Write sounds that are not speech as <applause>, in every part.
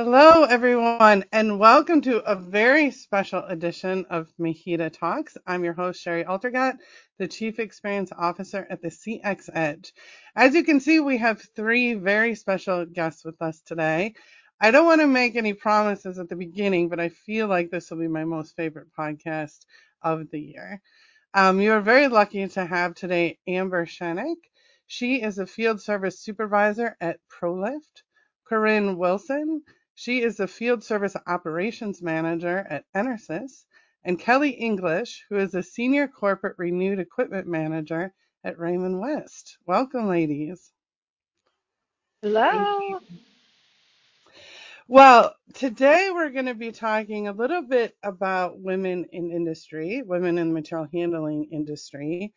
Hello, everyone, and welcome to a very special edition of MHEDA Talks. I'm your host, Shari Altergott, the Chief Experience Officer at the CX Edge. As you can see, we have three very special guests with us today. I don't want to make any promises at the beginning, but I feel like this will be my most favorite podcast of the year. Um, you are very lucky to have today Amber Schenck. She is a field service supervisor at ProLift. Corinne Wilson. She is the Field Service Operations Manager at Enersys, and Kellie English, who is a Senior Corporate Renewed Equipment Manager at Raymond West. Welcome, ladies. Hello. Well, today we're going to be talking a little bit about women in industry, women in the material handling industry.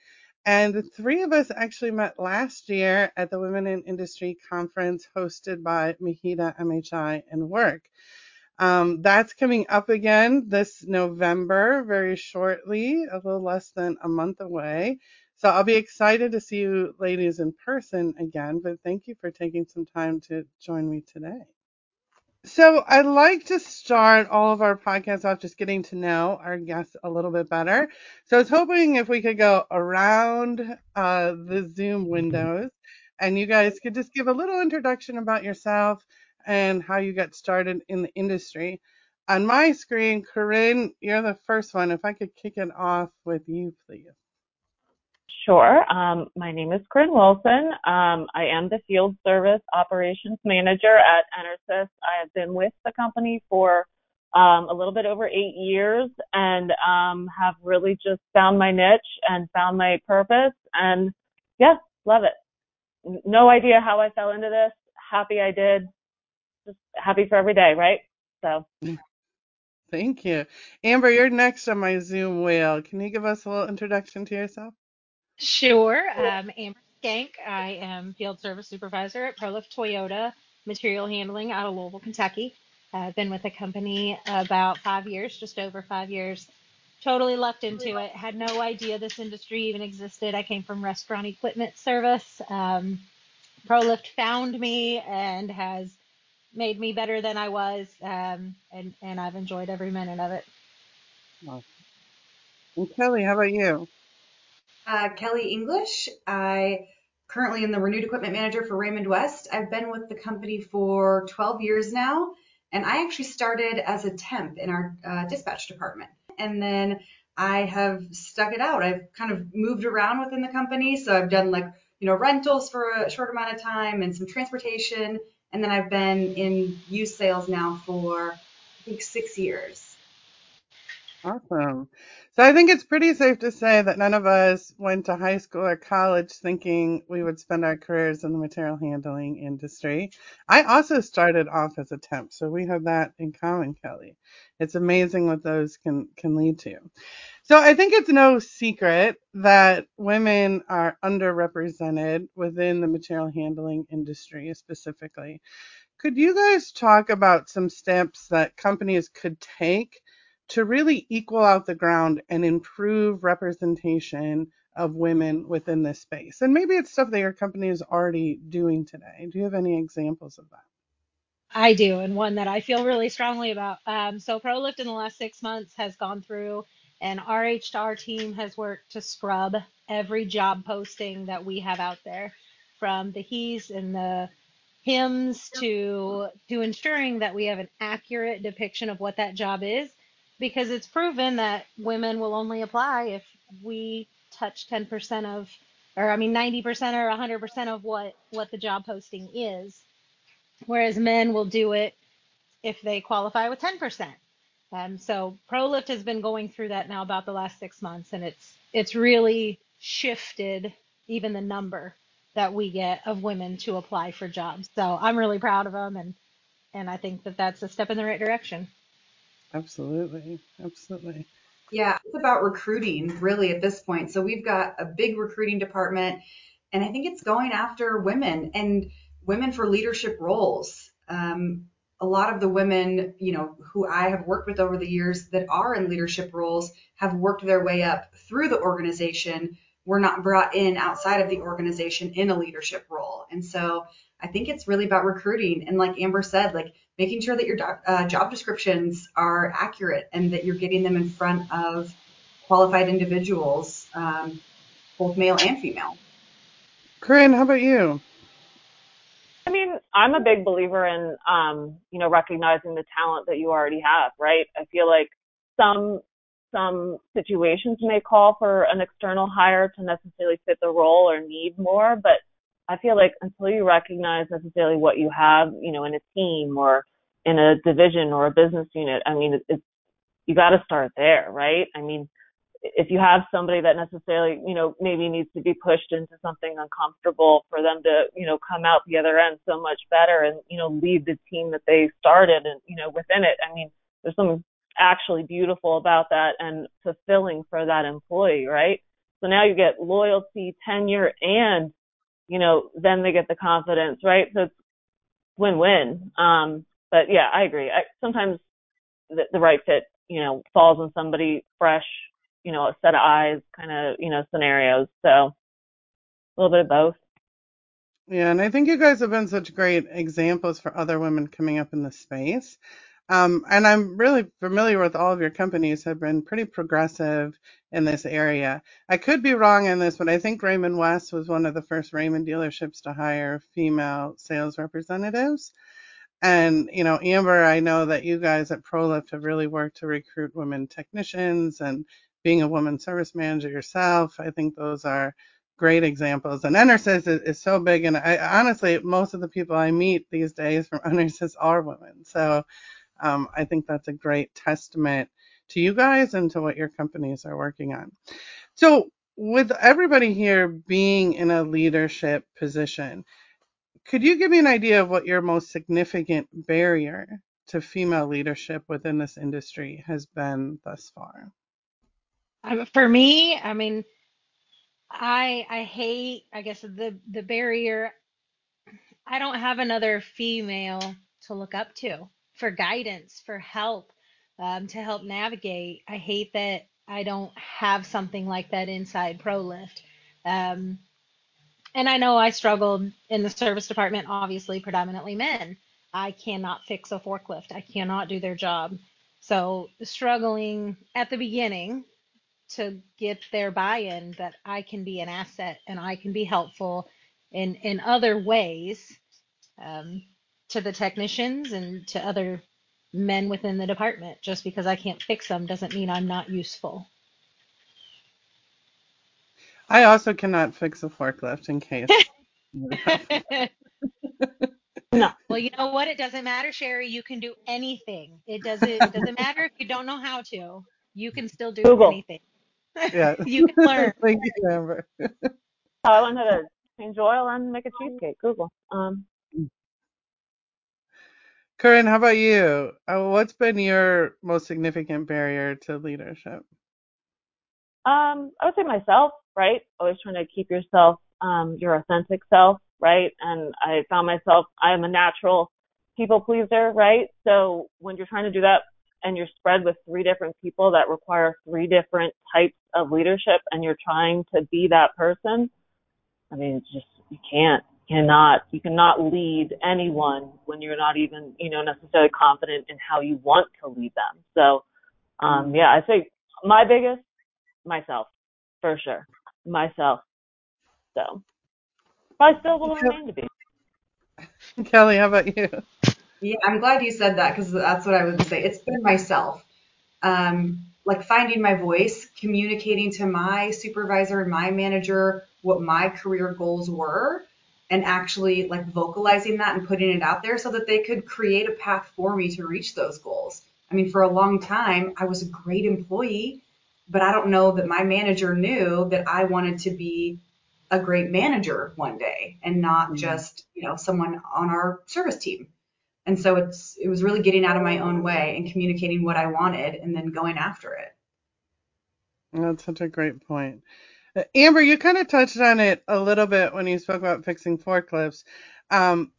And the three of us actually met last year at the Women in Industry conference hosted by MHEDA MHI and WERC. Um, that's coming up again this November, very shortly, a little less than a month away. So I'll be excited to see you ladies in person again, but thank you for taking some time to join me today. So I'd like to start all of our podcasts off just getting to know our guests a little bit better. So I was hoping if we could go around uh, the Zoom windows and you guys could just give a little introduction about yourself and how you got started in the industry. On my screen, Corinne, you're the first one. If I could kick it off with you, please. Sure. Um, my name is Corinne Wilson. Um, I am the Field Service Operations Manager at Enersys. I have been with the company for um, a little bit over eight years and um, have really just found my niche and found my purpose. And yeah, love it. No idea how I fell into this. Happy I did. Just happy for every day, right? So. Thank you. Amber, you're next on my Zoom wheel. Can you give us a little introduction to yourself? Sure. Um, Amber Schenck. I am field service supervisor at ProLift Toyota Material Handling out of Louisville, Kentucky. I've been with the company about five years, just over five years. Totally lucked into it. Had no idea this industry even existed. I came from restaurant equipment service. Um, ProLift found me and has made me better than I was, um, and and I've enjoyed every minute of it. And Kellie, how about you? Uh, Kellie English. I currently am the renewed equipment manager for Raymond West. I've been with the company for 12 years now, and I actually started as a temp in our uh, dispatch department. And then I have stuck it out. I've kind of moved around within the company. So I've done like, you know, rentals for a short amount of time and some transportation. And then I've been in used sales now for, I think, six years. Awesome. So I think it's pretty safe to say that none of us went to high school or college thinking we would spend our careers in the material handling industry. I also started off as a temp, so we have that in common, Kellie. It's amazing what those can can lead to. So I think it's no secret that women are underrepresented within the material handling industry specifically. Could you guys talk about some steps that companies could take to really equal out the ground and improve representation of women within this space. And maybe it's stuff that your company is already doing today. Do you have any examples of that? I do, and one that I feel really strongly about. Um, so ProLift in the last six months has gone through, and our HR team has worked to scrub every job posting that we have out there, from the he's and the hims to to ensuring that we have an accurate depiction of what that job is because it's proven that women will only apply if we touch 10% of or I mean 90% or 100% of what what the job posting is whereas men will do it if they qualify with 10%. Um, so ProLift has been going through that now about the last 6 months and it's it's really shifted even the number that we get of women to apply for jobs. So I'm really proud of them and and I think that that's a step in the right direction. Absolutely. Absolutely. Yeah, it's about recruiting really at this point. So we've got a big recruiting department, and I think it's going after women and women for leadership roles. Um, a lot of the women, you know, who I have worked with over the years that are in leadership roles have worked their way up through the organization. Were not brought in outside of the organization in a leadership role. And so I think it's really about recruiting. And like Amber said, like making sure that your uh, job descriptions are accurate and that you're getting them in front of qualified individuals, um, both male and female. Corinne, how about you? I mean, I'm a big believer in, um, you know, recognizing the talent that you already have, right? I feel like some some situations may call for an external hire to necessarily fit the role or need more, but I feel like until you recognize necessarily what you have, you know, in a team or in a division or a business unit, I mean, it's, you got to start there, right? I mean, if you have somebody that necessarily, you know, maybe needs to be pushed into something uncomfortable for them to, you know, come out the other end so much better and, you know, lead the team that they started and, you know, within it. I mean, there's something actually beautiful about that and fulfilling for that employee, right? So now you get loyalty, tenure, and you know, then they get the confidence, right? So it's win-win. Um, but yeah, I agree. I, sometimes the, the right fit, you know, falls on somebody fresh, you know, a set of eyes kind of, you know, scenarios. So a little bit of both. Yeah, and I think you guys have been such great examples for other women coming up in the space. Um, and I'm really familiar with all of your companies have been pretty progressive in this area. I could be wrong in this, but I think Raymond West was one of the first Raymond dealerships to hire female sales representatives. And, you know, Amber, I know that you guys at ProLift have really worked to recruit women technicians and being a woman service manager yourself. I think those are great examples. And EnerSys is, is so big. And I honestly, most of the people I meet these days from <laughs> EnerSys are women. So um, I think that's a great testament to you guys and to what your companies are working on. So, with everybody here being in a leadership position, could you give me an idea of what your most significant barrier to female leadership within this industry has been thus far? Um, for me, I mean, I I hate, I guess the the barrier. I don't have another female to look up to for guidance, for help, um, to help navigate. I hate that I don't have something like that inside ProLift. Um, and I know I struggled in the service department, obviously, predominantly men. I cannot fix a forklift, I cannot do their job. So, struggling at the beginning to get their buy-in that I can be an asset and I can be helpful in in other ways um, to the technicians and to other men within the department. Just because I can't fix them doesn't mean I'm not useful. I also cannot fix a forklift in case. <laughs> <laughs> no. Well, you know what? It doesn't matter, Shari. You can do anything. It doesn't. It doesn't matter if you don't know how to. You can still do Google. anything. Yeah. <laughs> you can learn. Thank you, Amber. How I learned how to change oil and make a cheesecake. Google. Um, Corinne, how about you? Uh, what's been your most significant barrier to leadership? Um, I would say myself, right? Always trying to keep yourself, um, your authentic self, right? And I found myself, I am a natural people pleaser, right? So when you're trying to do that and you're spread with three different people that require three different types of leadership and you're trying to be that person, I mean, it's just, you can't, cannot, you cannot lead anyone when you're not even, you know, necessarily confident in how you want to lead them. So, um, mm-hmm. yeah, I say my biggest, myself, for sure. Myself. So, I still will remain to be. <laughs> Kellie, how about you? Yeah, I'm glad you said that because that's what I would say. It's been myself. Um, like finding my voice, communicating to my supervisor and my manager what my career goals were, and actually like vocalizing that and putting it out there so that they could create a path for me to reach those goals. I mean, for a long time, I was a great employee, but I don't know that my manager knew that I wanted to be a great manager one day and not mm-hmm. just, you know, someone on our service team. And so it's it was really getting out of my own way and communicating what I wanted and then going after it. That's such a great point. Uh, Amber, you kind of touched on it a little bit when you spoke about fixing forklifts. Um,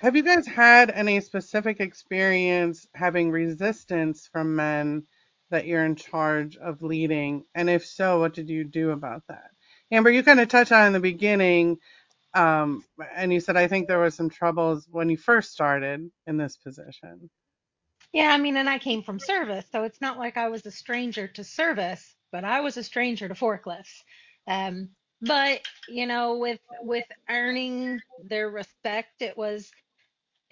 have you guys had any specific experience having resistance from men that you're in charge of leading? And if so, what did you do about that? Amber, you kind of touched on in the beginning Um, and you said I think there were some troubles when you first started in this position. Yeah, I mean, and I came from service, so it's not like I was a stranger to service, but I was a stranger to forklifts. Um, but you know, with with earning their respect, it was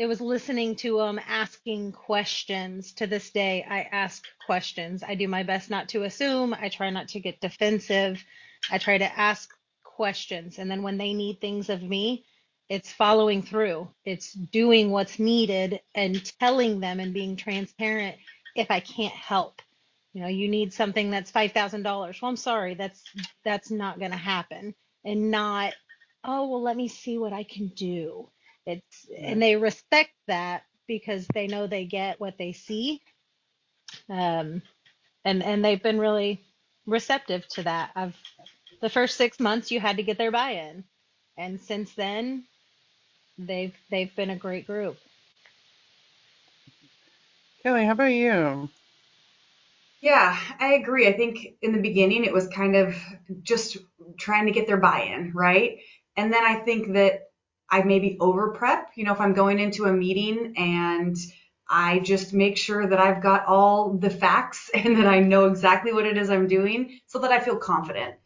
it was listening to them asking questions. To this day, I ask questions. I do my best not to assume. I try not to get defensive. I try to ask questions. And then when they need things of me, it's following through. It's doing what's needed and telling them and being transparent if I can't help. You know, you need something that's $5,000. Well, I'm sorry, that's that's not going to happen. And not, oh, well, let me see what I can do it's Right. and they respect that because they know they get what they see. Um, and and they've been really receptive to that. I've the first six months you had to get their buy-in, and since then they've they've been a great group. Kellie, how about you? Yeah, I agree. I think in the beginning it was kind of just trying to get their buy-in, right? And then I think that I maybe over prep, you know, if I'm going into a meeting and I just make sure that I've got all the facts <laughs> and that I know exactly what it is I'm doing so that I feel confident.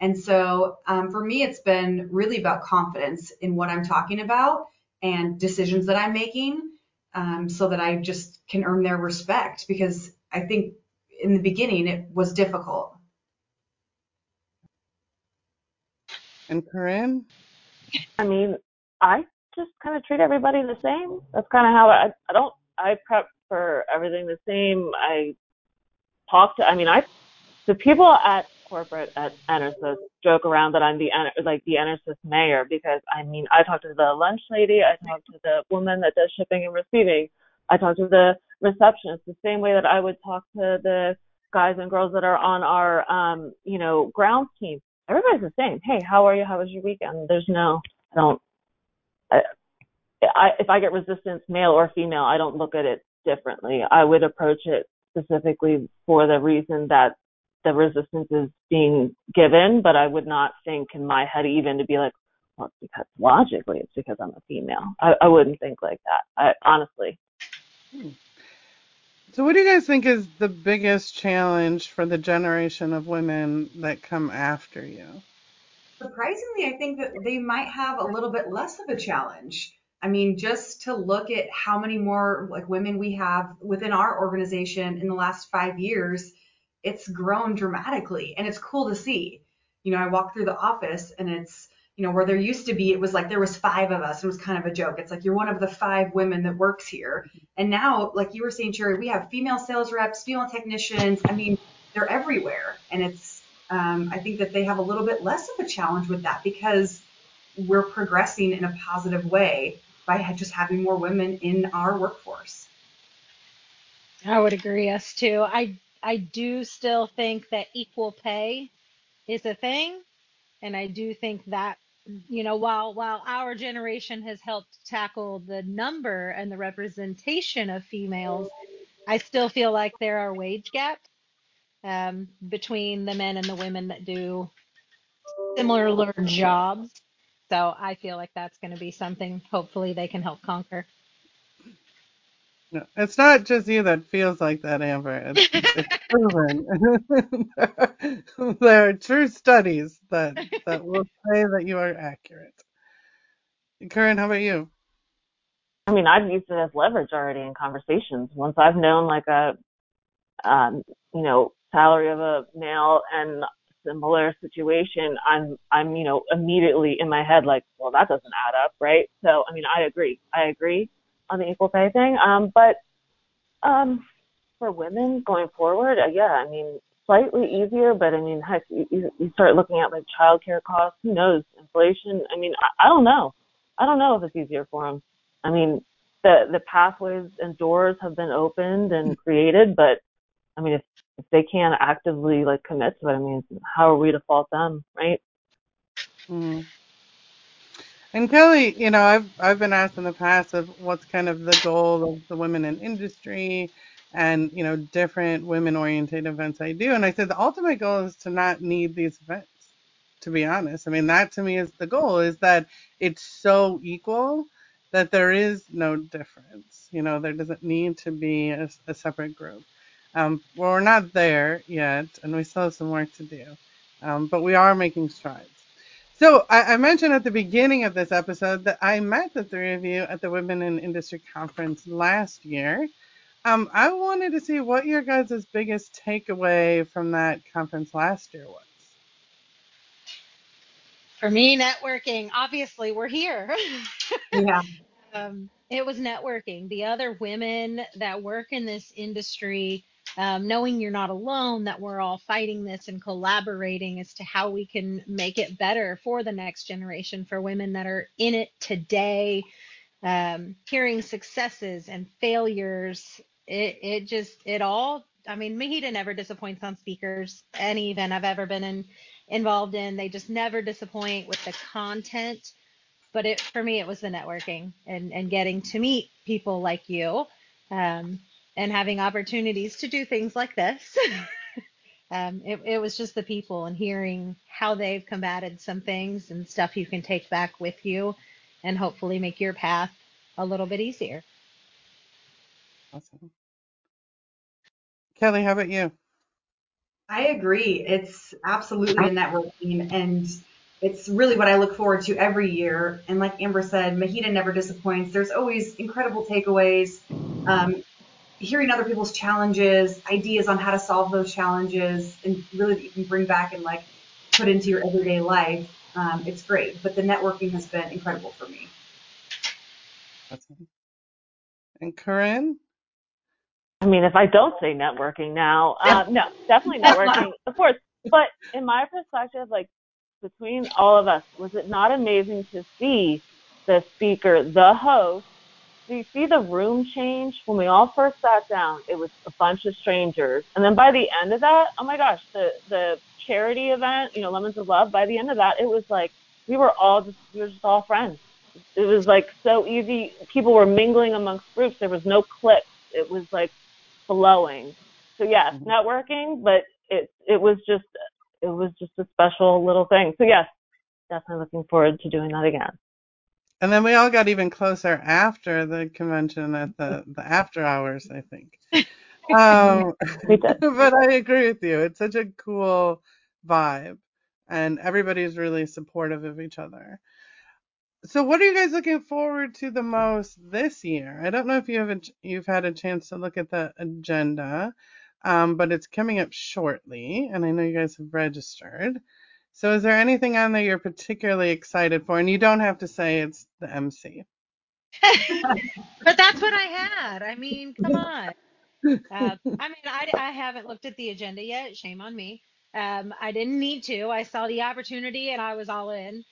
And so um, for me, it's been really about confidence in what I'm talking about and decisions that I'm making um, so that I just can earn their respect because I think in the beginning it was difficult. And Corinne? I mean, I just kind of treat everybody the same. That's kind of how I, I don't, I prep for everything the same. I talk to, I mean, I, the people at corporate at Enersys joke around that I'm the, like the Enersys mayor because I mean, I talk to the lunch lady, I talk to the woman that does shipping and receiving, I talk to the receptionist the same way that I would talk to the guys and girls that are on our, um, you know, grounds team. Everybody's the same. Hey, how are you? How was your weekend? There's no, I don't, I, if I get resistance, male or female, I don't look at it differently. I would approach it specifically for the reason that the resistance is being given, but I would not think in my head even to be like, well, it's because logically it's because I'm a female. I, I wouldn't think like that. I honestly. So, what do you guys think is the biggest challenge for the generation of women that come after you? Surprisingly, I think that they might have a little bit less of a challenge. I mean, just to look at how many more like women we have within our organization in the last five years, it's grown dramatically and it's cool to see. You know, I walk through the office and it's, you know, where there used to be, it was like there was five of us. It was kind of a joke. It's like you're one of the five women that works here. And now, like you were saying, Shari, we have female sales reps, female technicians. I mean, they're everywhere. And it's, um, I think that they have a little bit less of a challenge with that because we're progressing in a positive way by just having more women in our workforce. I would agree, us too. I I do still think that equal pay is a thing, and I do think that you know while while our generation has helped tackle the number and the representation of females, I still feel like there are wage gaps um, between the men and the women that do similar jobs. So I feel like that's going to be something hopefully they can help conquer. No, it's not just you that feels like that, Amber. It's, <laughs> it's proven. <laughs> there are true studies that that will say that you are accurate. Corinne, how about you? I mean, I've used it as leverage already in conversations. Once I've known like a, um, you know, salary of a male and similar situation, I'm, I'm, you know, immediately in my head like, well, that doesn't add up, right? So, I mean, I agree. I agree on the equal pay thing. Um, but, um, for women going forward, uh, yeah, I mean, slightly easier, but I mean, heck, you, you start looking at like childcare costs. Who knows? Inflation. I mean, I, I don't know. I don't know if it's easier for them. I mean, the the pathways and doors have been opened and created, but I mean, if if they can't actively like commit to it, I mean, how are we to fault them, right? Mm. And Kellie, you know, I've I've been asked in the past of what's kind of the goal of the women in industry and you know different women oriented events I do, and I said the ultimate goal is to not need these events, to be honest. I mean, that to me is the goal is that it's so equal that there is no difference. You know, there doesn't need to be a, a separate group. Um, well, we're not there yet, and we still have some work to do, um, but we are making strides. So I, I, mentioned at the beginning of this episode that I met the three of you at the Women in Industry conference last year. Um, I wanted to see what your guys' biggest takeaway from that conference last year was. For me, networking. Obviously, we're here. <laughs> Yeah. um, it was networking. The other women that work in this industry, um, knowing you're not alone, that we're all fighting this and collaborating as to how we can make it better for the next generation, for women that are in it today, um, hearing successes and failures. It, it just, it all, I mean, MHEDA never disappoints on speakers. Any event I've ever been in, involved in, they just never disappoint with the content but it for me it was the networking and and getting to meet people like you um, and having opportunities to do things like this <laughs> um, it, it was just the people and hearing how they've combated some things and stuff you can take back with you and hopefully make your path a little bit easier awesome kellie how about you I agree. It's absolutely a networking and it's really what I look forward to every year. And like Amber said, MHEDA never disappoints. There's always incredible takeaways, um, hearing other people's challenges, ideas on how to solve those challenges, and really that you can bring back and like put into your everyday life. Um, it's great. But the networking has been incredible for me. Awesome. And Corinne? I mean, if I don't say networking now, uh, no, definitely <laughs> networking, of course. But in my perspective, like between all of us, was it not amazing to see the speaker, the host? Do you see the room change? When we all first sat down, it was a bunch of strangers. And then by the end of that, oh my gosh, the, the charity event, you know, Lemons of Love, by the end of that, it was like we were all just, we were just all friends. It was like so easy. People were mingling amongst groups. There was no cliques. It was like flowing. So yes, mm-hmm. networking, but it, it was just it was just a special little thing. So yes, definitely looking forward to doing that again. And then we all got even closer after the convention at the, the after hours, I think. Um. <laughs> <laughs> But I agree with you. It's such a cool vibe, and everybody's really supportive of each other. So, what are you guys looking forward to the most this year? I don't know if you have a, you've had a chance to look at the agenda, um, but it's coming up shortly, and I know you guys have registered. So is there anything on there you're particularly excited for? And you don't have to say it's the MC. but that's what I had. I mean, come on. Uh, I mean, I, I haven't looked at the agenda yet. Shame on me. Um, I didn't need to. I saw the opportunity and I was all in.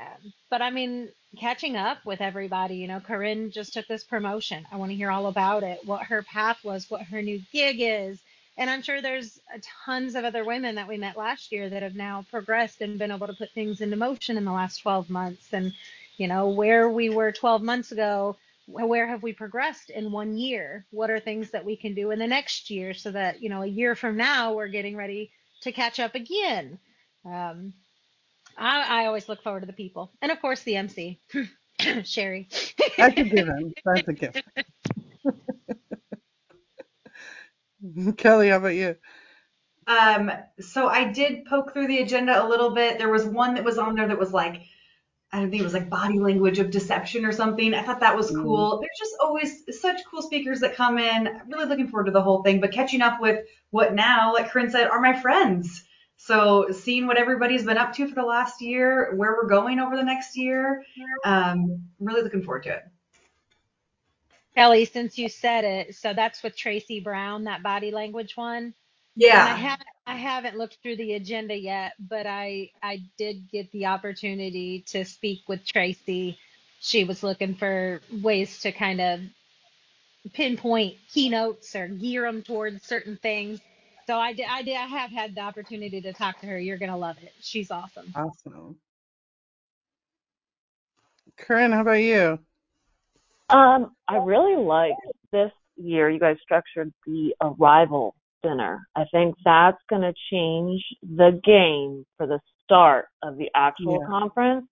Um, but I mean, catching up with everybody, you know, Corinne just took this promotion. I want to hear all about it, what her path was, what her new gig is. And I'm sure there's tons of other women that we met last year that have now progressed and been able to put things into motion in the last 12 months. And, you know, where we were 12 months ago, where have we progressed in one year? What are things that we can do in the next year so that, you know, a year from now, we're getting ready to catch up again? Um, I, I always look forward to the people, and of course the MC, <clears throat> Shari. That's a given. That's a gift. <laughs> <laughs> Kellie, how about you? Um, so I did poke through the agenda a little bit. There was one that was on there that was like, I don't think it was like body language of deception or something. I thought that was mm. cool. There's just always such cool speakers that come in. Really looking forward to the whole thing, but catching up with what now, like Corinne said, are my friends. So seeing what everybody's been up to for the last year, where we're going over the next year, um, really looking forward to it. Kellie, since you said it, so that's with Traci Brown, that body language one. Yeah. And I haven't I haven't looked through the agenda yet, but I I did get the opportunity to speak with Tracy. She was looking for ways to kind of pinpoint keynotes or gear them towards certain things. So I did, I did, I have had the opportunity to talk to her. You're gonna love it. She's awesome. Awesome. Corinne, how about you? Um, I really like this year. You guys structured the arrival dinner. I think that's going to change the game for the start of the actual Yeah. conference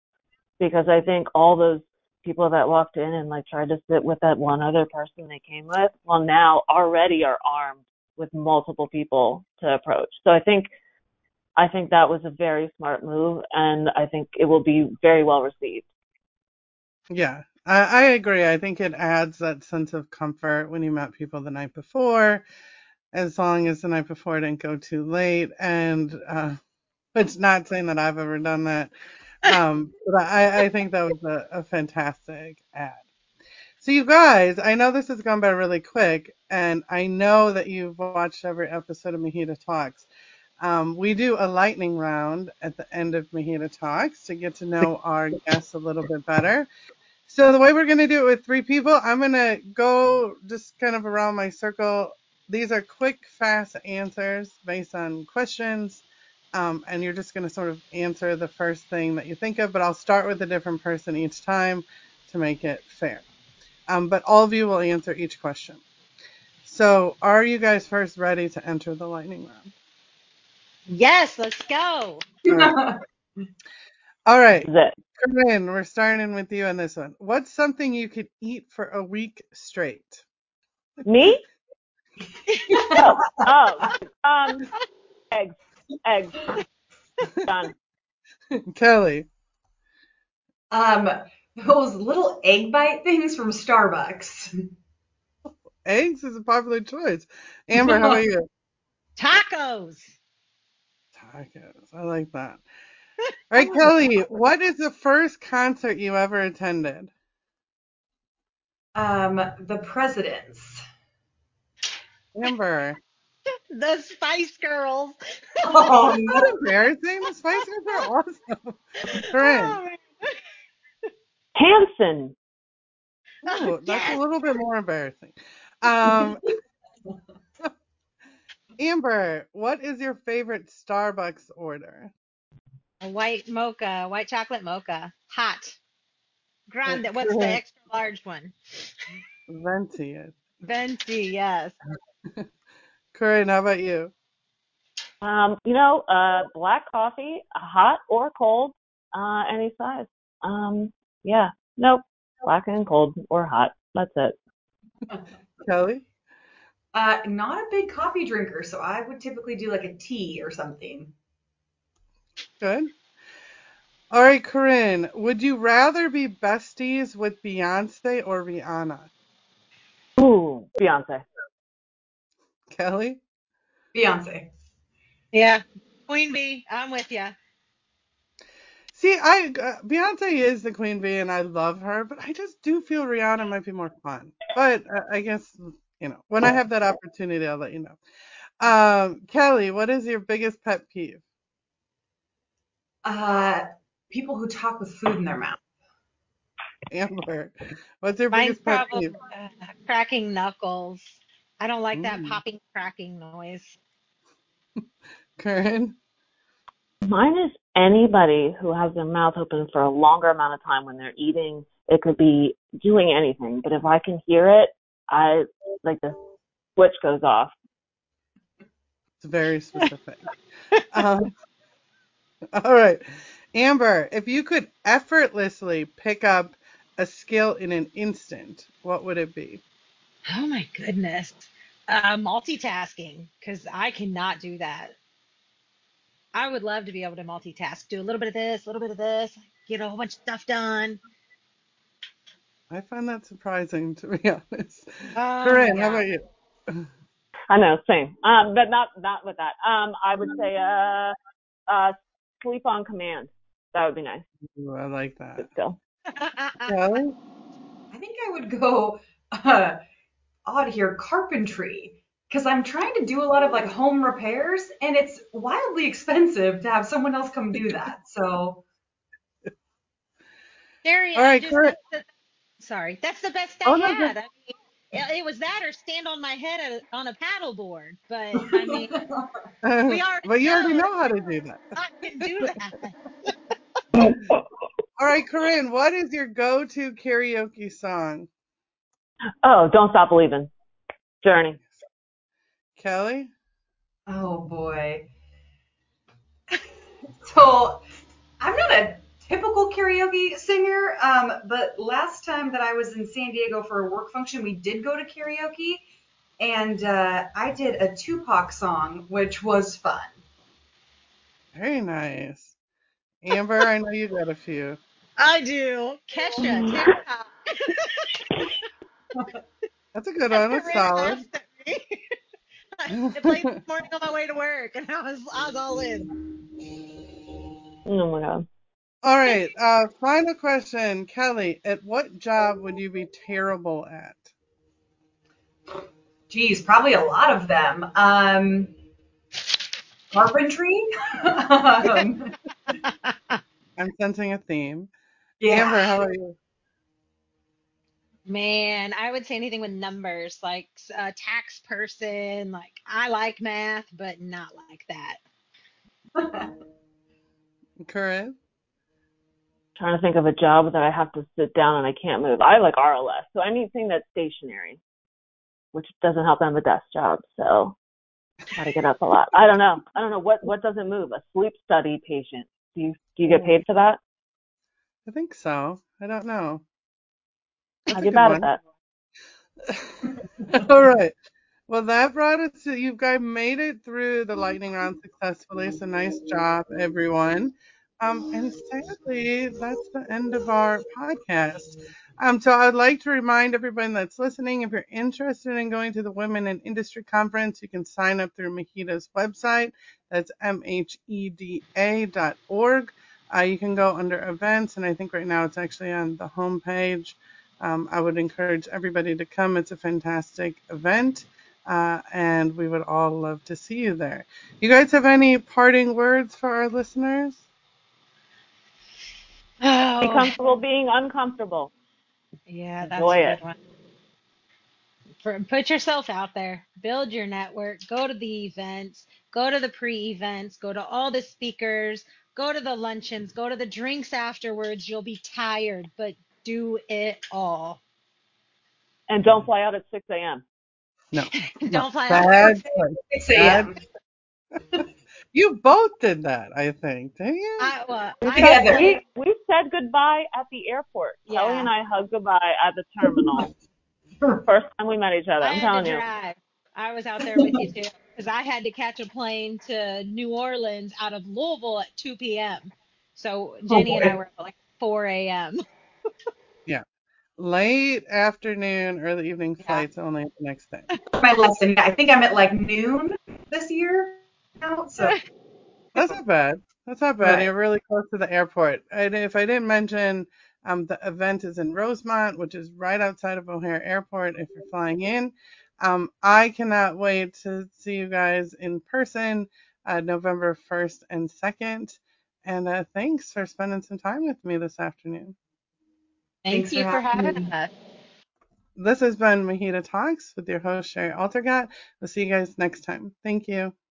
because I think all those people that walked in and like tried to sit with that one other person they came with, well now already are armed with multiple people to approach. So I think I think that was a very smart move and I think it will be very well received. Yeah, I, I agree. I think it adds that sense of comfort when you met people the night before, as long as the night before didn't go too late. And uh, it's not saying that I've ever done that, um, but I, I think that was a, a fantastic ad. So you guys, I know this has gone by really quick, and I know that you've watched every episode of Mahita Talks. Um, we do a lightning round at the end of Mahita Talks to get to know our guests a little bit better. So the way we're going to do it with three people, I'm going to go just kind of around my circle. These are quick, fast answers based on questions. Um, and you're just going to sort of answer the first thing that you think of, but I'll start with a different person each time to make it fair. Um, but all of you will answer each question. So are you guys first ready to enter the lightning round? Yes, let's go. All right. <laughs> <laughs> <laughs> All right. Is? Corinne, we're starting with you on this one. What's something you could eat for a week straight? Me? <laughs> oh, oh, um, eggs, eggs. Done. <laughs> Kellie. um, those little egg bite things from Starbucks. Eggs is a popular choice. Amber, how about <laughs> you? Tacos. Tacos. I like that. All right, Kellie, what is the first concert you ever attended? Um, the presidents. Amber. <laughs> The Spice Girls. Oh That's not embarrassing. The Spice Girls are awesome. Corinne. Oh. Hanson. Ooh, that's Yes. a little bit more embarrassing. Um, <laughs> Amber, what is your favorite Starbucks order? A white mocha, white chocolate mocha. Hot. Grande. What's the extra large one? Venti. Venti, yes. <laughs> Corinne, how about you? Um, you know, uh, black coffee, hot or cold, uh, any size. Um, yeah, nope, black and cold or hot. That's it. <laughs> Kellie? Uh, not a big coffee drinker, so I would typically do like a tea or something. Good. All right, Corinne, would you rather be besties with Beyonce or Rihanna? Ooh, Beyonce. Kellie? Beyonce. Yeah. Queen Bee, I'm with you. See, I uh, Beyonce is the queen bee, and I love her, but I just do feel Rihanna might be more fun. But uh, I guess you know when I have that opportunity, I'll let you know. Um, Kellie, what is your biggest pet peeve? Uh, people who talk with food in their mouth. Amber, what's your Mine's biggest pet probably peeve? uh, cracking knuckles. I don't like that Mm. popping, cracking noise. <laughs> Corinne? Mine is anybody who has their mouth open for a longer amount of time when they're eating. It could be doing anything, but if I can hear it, I like the switch goes off. It's very specific. <laughs> um, <laughs> all right, Amber, if you could effortlessly pick up a skill in an instant, what would it be? Oh my goodness. Uh, multitasking, because I cannot do that. I would love to be able to multitask, do a little bit of this, a little bit of this, get a whole bunch of stuff done. I find that surprising, to be <laughs> honest. Oh Corinne, my how about you? I know, same. Um, but not not with that. Um, I would say uh, uh, sleep on command. That would be nice. Ooh, I like that. But still, Kellie? I think I would go uh, odd here, carpentry, because I'm trying to do a lot of like home repairs, and it's wildly expensive to have someone else come do that. So Jerry, All I right, just Corinne. sorry. That's the best I Oh, no, had. good. I mean, it, it was that or stand on my head at a, on a paddle board. But <laughs> I mean, we uh, already but you already know know how to do that. I can do that. <laughs> All right, Corinne, what is your go-to karaoke song? oh, don't stop believing. Journey. Kellie? Oh boy. <laughs> So I'm not a typical karaoke singer, um, but last time that I was in San Diego for a work function, we did go to karaoke, and uh, I did a Tupac song, which was fun. Very nice. Amber, I know you got a few. <laughs> I do. Kesha, TikTok. <laughs> That's a good one. That's solid. laughed at me. I played this morning on my way to work, and I was I was all in. Oh my god. All right. Uh, final question, Kellie. At what job would you be terrible at? Geez, probably a lot of them. Um, carpentry. um, <laughs> I'm sensing a theme. yeah. Amber, how about you? Man, I would say anything with numbers, like a tax person. Like I like math, but not like that. Corinne? Trying to think of a job that I have to sit down and I can't move. I like RLS, so anything that's stationary, which doesn't help them a desk job. So gotta get up a lot. I don't know. I don't know what what doesn't move. A sleep study patient. Do you do you get paid for that? I think so. I don't know. That's I get bad one. at that. <laughs> All right. Well, that brought us to you guys made it through the mm-hmm. lightning round successfully. So nice job, everyone. Um, and sadly, that's the end of our podcast. Um, so I'd like to remind everyone that's listening, if you're interested in going to the Women in Industry Conference, you can sign up through MHEDA's website. That's mheda.org. Uh, you can go under events, and I think right now it's actually on the homepage. Um, I would encourage everybody to come. It's a fantastic event, uh, and we would all love to see you there. You guys have any parting words for our listeners? Be Oh, comfortable being uncomfortable. yeah, that's Enjoy a it. good one. For, put yourself out there, build your network, go to the events, go to the pre-events, go to all the speakers, go to the luncheons, go to the drinks afterwards. You'll be tired, but do it all. And don't fly out at 6 a.m. <laughs> No. Don't fly out. Bad choice. 6 a.m. You both did that, I think. Didn't you? I, well, We, I, we, we said goodbye at the airport. Kellie and I hugged goodbye at the terminal. <laughs> First time we met each other. I I'm had telling to you. drive. I was out there with you too, because I had to catch a plane to New Orleans out of Louisville at 2 p.m. So oh, Jenny and I were at like 4 a.m. Yeah. Late afternoon, early evening Yeah. flights only the next day. My lesson. I think I'm at like noon this year now. So <laughs> That's not bad. That's not bad. Right. You're really close to the airport. And if I didn't mention, um, the event is in Rosemont, which is right outside of O'Hare Airport if you're flying in. Um, I cannot wait to see you guys in person uh, November 1st and 2nd. And uh, thanks for spending some time with me this afternoon. Thank Thanks you for for having having me. us. This has been MHEDA Talks with your host, Shari Altergott. We'll see you guys next time. Thank you.